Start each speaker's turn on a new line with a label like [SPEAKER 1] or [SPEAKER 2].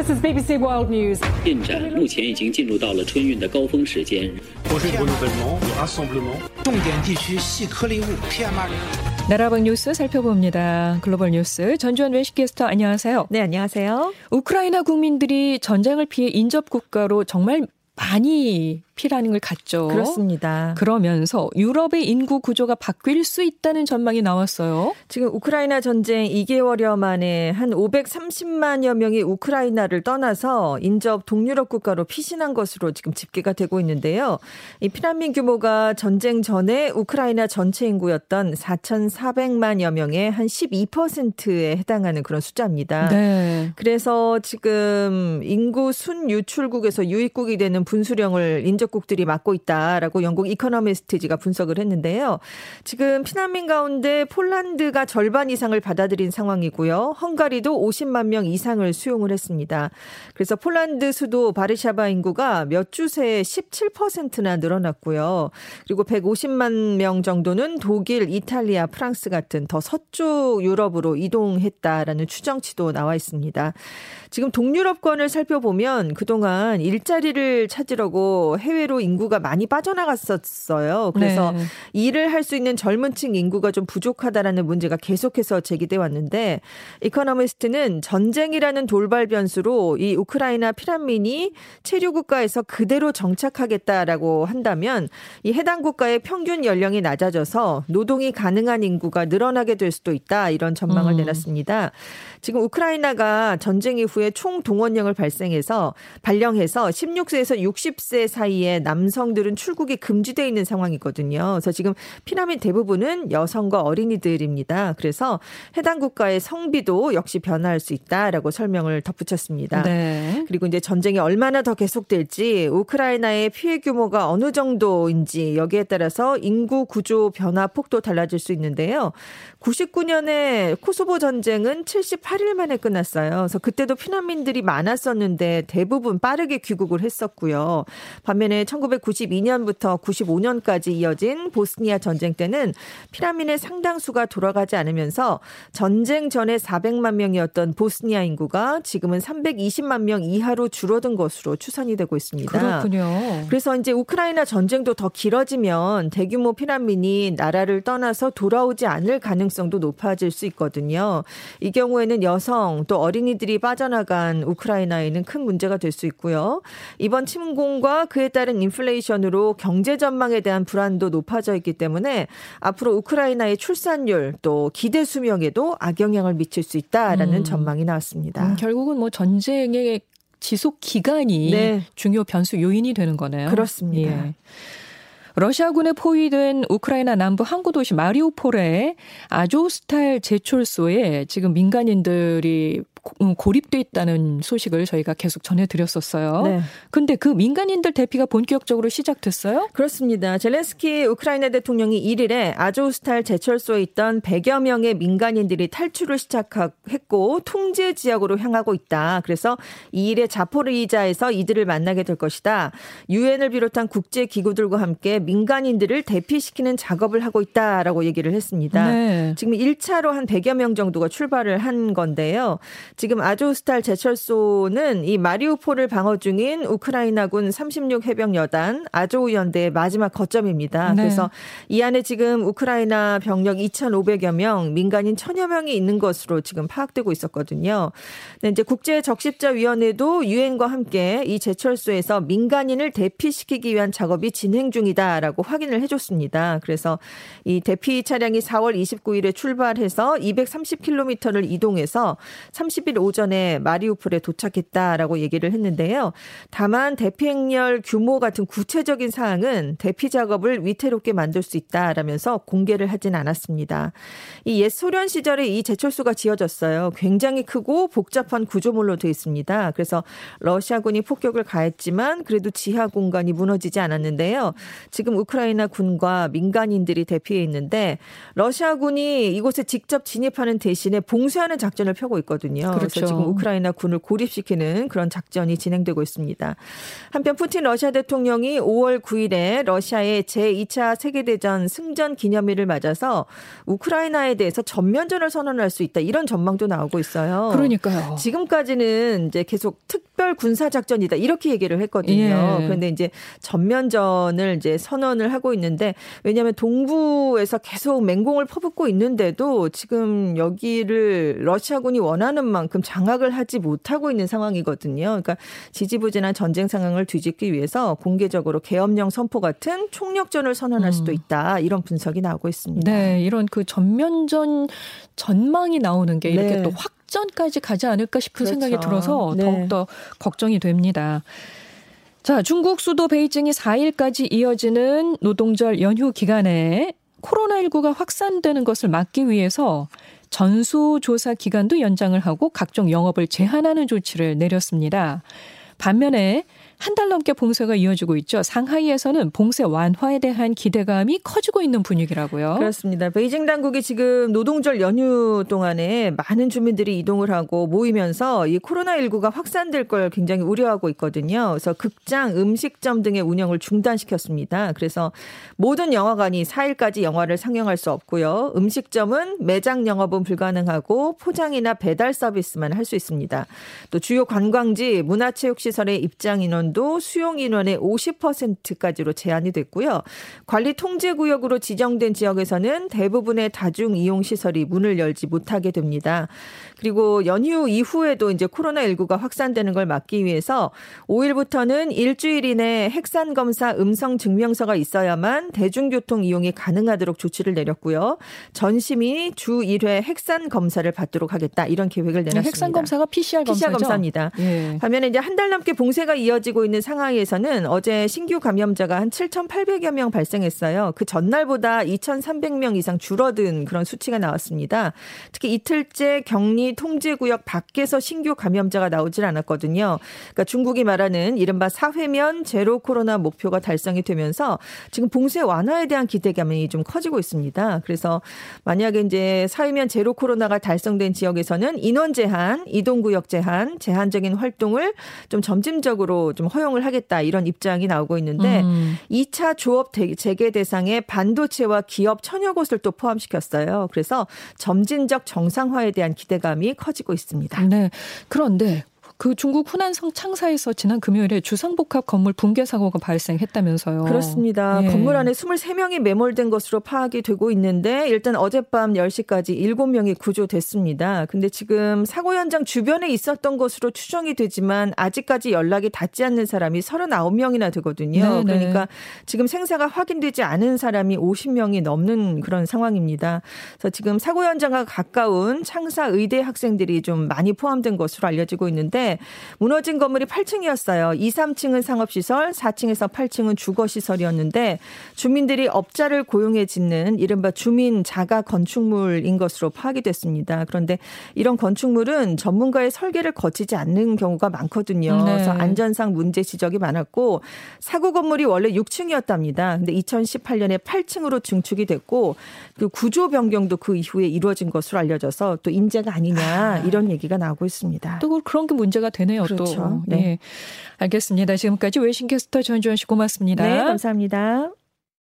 [SPEAKER 1] This is BBC World News.
[SPEAKER 2] 进展目前已经进入到了春运的高峰时间。
[SPEAKER 3] 重点地区细颗粒物 PM2.5。
[SPEAKER 4] 나라방 뉴스 살펴봅니다. 글로벌 뉴스 전주현 웬시캐스터 안녕하세요.
[SPEAKER 5] 네, 안녕하세요.
[SPEAKER 4] 우크라이나 국민들이 전쟁을 피해 인접 국가로 정말 많이 피라는 걸 갖죠.
[SPEAKER 5] 그렇습니다.
[SPEAKER 4] 그러면서 유럽의 인구 구조가 바뀔 수 있다는 전망이 나왔어요.
[SPEAKER 5] 지금 우크라이나 전쟁 2개월여 만에 한 530만여 명이 우크라이나를 떠나서 인접 동유럽 국가로 피신한 것으로 지금 집계가 되고 있는데요. 이 피난민 규모가 전쟁 전에 우크라이나 전체 인구였던 4,400만여 명의 한 12%에 해당하는 그런 숫자입니다.
[SPEAKER 4] 네.
[SPEAKER 5] 그래서 지금 인구 순 유출국에서 유입국이 되는 분수령을 인 접국들이 맡고 있다라고 영국 이코노미스트지가 분석을 했는데요. 지금 피난민 가운데 폴란드가 절반 이상을 받아들인 상황이고요. 헝가리도 50만 명 이상을 수용을 했습니다. 그래서 폴란드 수도 바르샤바 인구가 몇 주 새에 17%나 늘어났고요. 그리고 150만 명 정도는 독일, 이탈리아, 프랑스 같은 더 서쪽 유럽으로 이동했다라는 추정치도 나와 있습니다. 지금 동유럽권을 살펴보면 그동안 일자리를 찾으려고 해외 로 인구가 많이 빠져나갔었어요. 그래서
[SPEAKER 4] 네.
[SPEAKER 5] 일을 할 수 있는 젊은 층 인구가 좀 부족하다라는 문제가 계속해서 제기돼 왔는데 이코노미스트는 전쟁이라는 돌발 변수로 이 우크라이나 피난민이 체류 국가에서 그대로 정착하겠다라고 한다면 이 해당 국가의 평균 연령이 낮아져서 노동이 가능한 인구가 늘어나게 될 수도 있다 이런 전망을
[SPEAKER 4] 음.
[SPEAKER 5] 내놨습니다. 지금 우크라이나가 전쟁 이후에 총 동원령을 발생해서 발령해서 16세에서 60세 사이 에 남성들은 출국이 금지돼 있는 상황이거든요. 그래서 지금 피난민 대부분은 여성과 어린이들입니다. 그래서 해당 국가의 성비도 역시 변화할 수 있다라고 설명을 덧붙였습니다.
[SPEAKER 4] 네.
[SPEAKER 5] 그리고 이제 전쟁이 얼마나 더 계속될지 우크라이나의 피해 규모가 어느 정도인지 여기에 따라서 인구 구조 변화 폭도 달라질 수 있는데요. 99년에 코소보 전쟁은 78일 만에 끝났어요. 그래서 그때도 피난민들이 많았었는데 대부분 빠르게 귀국을 했었고요. 반면에 1992년부터 95년까지 이어진 보스니아 전쟁 때는 피난민의 상당수가 돌아가지 않으면서 전쟁 전에 400만 명이었던 보스니아 인구가 지금은 320만 명 이하로 줄어든 것으로 추산이 되고 있습니다.
[SPEAKER 4] 그렇군요.
[SPEAKER 5] 그래서 이제 우크라이나 전쟁도 더 길어지면 대규모 피난민이 나라를 떠나서 돌아오지 않을 가능성도 높아질 수 있거든요. 이 경우에는 여성 또 어린이들이 빠져나간 우크라이나에는 큰 문제가 될 수 있고요. 이번 침공과 그에 따른 인플레이션으로 경제 전망에 대한 불안도 높아져 있기 때문에 앞으로 우크라이나의 출산율 또 기대 수명에도 악영향을 미칠 수 있다라는
[SPEAKER 4] 음.
[SPEAKER 5] 전망이 나왔습니다.
[SPEAKER 4] 음, 결국은 뭐 전쟁의 지속 기간이
[SPEAKER 5] 네.
[SPEAKER 4] 중요 변수 요인이 되는 거네요.
[SPEAKER 5] 그렇습니다.
[SPEAKER 4] 예. 러시아군에 포위된 우크라이나 남부 항구 도시 마리우폴의 아조스탈 제철소에 지금 민간인들이 고- 음, 고립돼 있다는 소식을 저희가 계속 전해드렸었어요.
[SPEAKER 5] 네.
[SPEAKER 4] 근데 그 민간인들 대피가 본격적으로 시작됐어요?
[SPEAKER 5] 그렇습니다. 젤렌스키 우크라이나 대통령이 1일에 아조스탈 제철소에 있던 100여 명의 민간인들이 탈출을 시작했고 통제 지역으로 향하고 있다. 그래서 2일에 자포리자에서 이들을 만나게 될 것이다. 유엔을 비롯한 국제 기구들과 함께 민간인들을 대피시키는 작업을 하고 있다라고 얘기를 했습니다.
[SPEAKER 4] 네.
[SPEAKER 5] 지금 1차로 한 100여 명 정도가 출발을 한 건데요. 지금 아조스탈 제철소는 이 마리우폴을 방어 중인 우크라이나군 36 해병 여단 아조우 연대의 마지막 거점입니다.
[SPEAKER 4] 네.
[SPEAKER 5] 그래서 이 안에 지금 우크라이나 병력 2,500여 명, 민간인 1,000여 명이 있는 것으로 지금 파악되고 있었거든요. 네, 이제 국제 적십자 위원회도 유엔과 함께 이 제철소에서 민간인을 대피시키기 위한 작업이 진행 중이다라고 확인을 해 줬습니다. 그래서 이 대피 차량이 4월 29일에 출발해서 230km를 이동해서 30일 오전에 마리우폴에 도착했다라고 얘기를 했는데요. 다만 대피 행렬 규모 같은 구체적인 사항은 대피 작업을 위태롭게 만들 수 있다라면서 공개를 하진 않았습니다. 이 옛 소련 시절에 이 제철소가 지어졌어요. 굉장히 크고 복잡한 구조물로 되어 있습니다. 그래서 러시아군이 폭격을 가했지만 그래도 지하 공간이 무너지지 않았는데요. 지금 우크라이나 군과 민간인들이 대피해 있는데 러시아군이 이곳에 직접 진입하는 대신에 봉쇄하는 작전을 펴고 있거든요. 그렇죠. 그래서 지금 우크라이나 군을 고립시키는 그런 작전이 진행되고 있습니다. 한편 푸틴 러시아 대통령이 5월 9일에 러시아의 제2차 세계대전 승전 기념일을 맞아서 우크라이나에 대해서 전면전을 선언할 수 있다 이런 전망도 나오고 있어요.
[SPEAKER 4] 그러니까요.
[SPEAKER 5] 지금까지는 이제 계속 특 별 군사 작전이다 이렇게 얘기를 했거든요. 예. 그런데 이제 전면전을 이제 선언을 하고 있는데 왜냐하면 동부에서 계속 맹공을 퍼붓고 있는데도 지금 여기를 러시아군이 원하는 만큼 장악을 하지 못하고 있는 상황이거든요. 그러니까 지지부진한 전쟁 상황을 뒤집기 위해서 공개적으로 계엄령 선포 같은 총력전을 선언할 수도 음. 있다 이런 분석이 나오고 있습니다.
[SPEAKER 4] 네, 이런 그 전면전 전망이 나오는 게 이렇게 네. 또확 전까지 가지 않을까 싶은 그렇죠. 생각이 들어서 네. 더욱더 걱정이 됩니다. 자, 중국 수도 베이징이 4일까지 이어지는 노동절 연휴 기간에 코로나19가 확산되는 것을 막기 위해서 전수조사 기간도 연장을 하고 각종 영업을 제한하는 조치를 내렸습니다. 반면에 한 달 넘게 봉쇄가 이어지고 있죠. 상하이에서는 봉쇄 완화에 대한 기대감이 커지고 있는 분위기라고요.
[SPEAKER 5] 그렇습니다. 베이징 당국이 지금 노동절 연휴 동안에 많은 주민들이 이동을 하고 모이면서 이 코로나19가 확산될 걸 굉장히 우려하고 있거든요. 그래서 극장, 음식점 등의 운영을 중단시켰습니다. 그래서 모든 영화관이 4일까지 영화를 상영할 수 없고요. 음식점은 매장 영업은 불가능하고 포장이나 배달 서비스만 할 수 있습니다. 또 주요 관광지, 문화체육시설의 입장 인원 인원도 수용 인원의 50%까지로 제한이 됐고요. 관리 통제 구역으로 지정된 지역에서는 대부분의 다중 이용 시설이 문을 열지 못하게 됩니다. 그리고 연휴 이후에도 이제 코로나19가 확산되는 걸 막기 위해서 5일부터는 일주일 이내 핵산 검사 음성 증명서가 있어야만 대중교통 이용이 가능하도록 조치를 내렸고요. 전 시민이 주 1회 핵산 검사를 받도록 하겠다 이런 계획을 내놨습니다.
[SPEAKER 4] 핵산 검사가 PCR 검사죠.
[SPEAKER 5] PCR 검사입니다. 예. 반면에 이제 한 달 넘게 봉쇄가 이어지고 있는 상하이에서는 어제 신규 감염자가 한 7,800여 명 발생했어요. 그 전날보다 2,300명 이상 줄어든 그런 수치가 나왔습니다. 특히 이틀째 격리 통제 구역 밖에서 신규 감염자가 나오질 않았거든요. 그러니까 중국이 말하는 이른바 사회면 제로 코로나 목표가 달성이 되면서 지금 봉쇄 완화에 대한 기대감이 좀 커지고 있습니다. 그래서 만약에 이제 사회면 제로 코로나가 달성된 지역에서는 인원 제한, 이동 구역 제한, 제한적인 활동을 좀 점진적으로 좀 허용을 하겠다 이런 입장이 나오고 있는데 음. 2차 조업 재개 대상에 반도체와 기업 천여 곳을 또 포함시켰어요. 그래서 점진적 정상화에 대한 기대감이 커지고 있습니다.
[SPEAKER 4] 네. 그런데 그 중국 후난 성 창사에서 지난 금요일에 주상복합 건물 붕괴 사고가 발생했다면서요.
[SPEAKER 5] 그렇습니다. 예. 건물 안에 23명이 매몰된 것으로 파악이 되고 있는데 일단 어젯밤 10시까지 7명이 구조됐습니다. 근데 지금 사고 현장 주변에 있었던 것으로 추정이 되지만 아직까지 연락이 닿지 않는 사람이 39명이나 되거든요. 네네. 그러니까 지금 생사가 확인되지 않은 사람이 50명이 넘는 그런 상황입니다. 그래서 지금 사고 현장과 가까운 창사 의대 학생들이 좀 많이 포함된 것으로 알려지고 있는데 무너진 건물이 8층이었어요. 2, 3층은 상업시설, 4층에서 8층은 주거시설이었는데 주민들이 업자를 고용해 짓는 이른바 주민 자가 건축물인 것으로 파악이 됐습니다. 그런데 이런 건축물은 전문가의 설계를 거치지 않는 경우가 많거든요. 네. 그래서 안전상 문제 지적이 많았고 사고 건물이 원래 6층이었답니다. 근데 2018년에 8층으로 증축이 됐고 그 구조 변경도 그 이후에 이루어진 것으로 알려져서 또 인재가 아니냐 아. 이런 얘기가 나오고 있습니다.
[SPEAKER 4] 또 그런 게 문제가 되네요.
[SPEAKER 5] 그렇죠.
[SPEAKER 4] 또. 네. 네. 알겠습니다. 지금까지 외신캐스터 전주현 씨 고맙습니다.
[SPEAKER 5] 네, 감사합니다.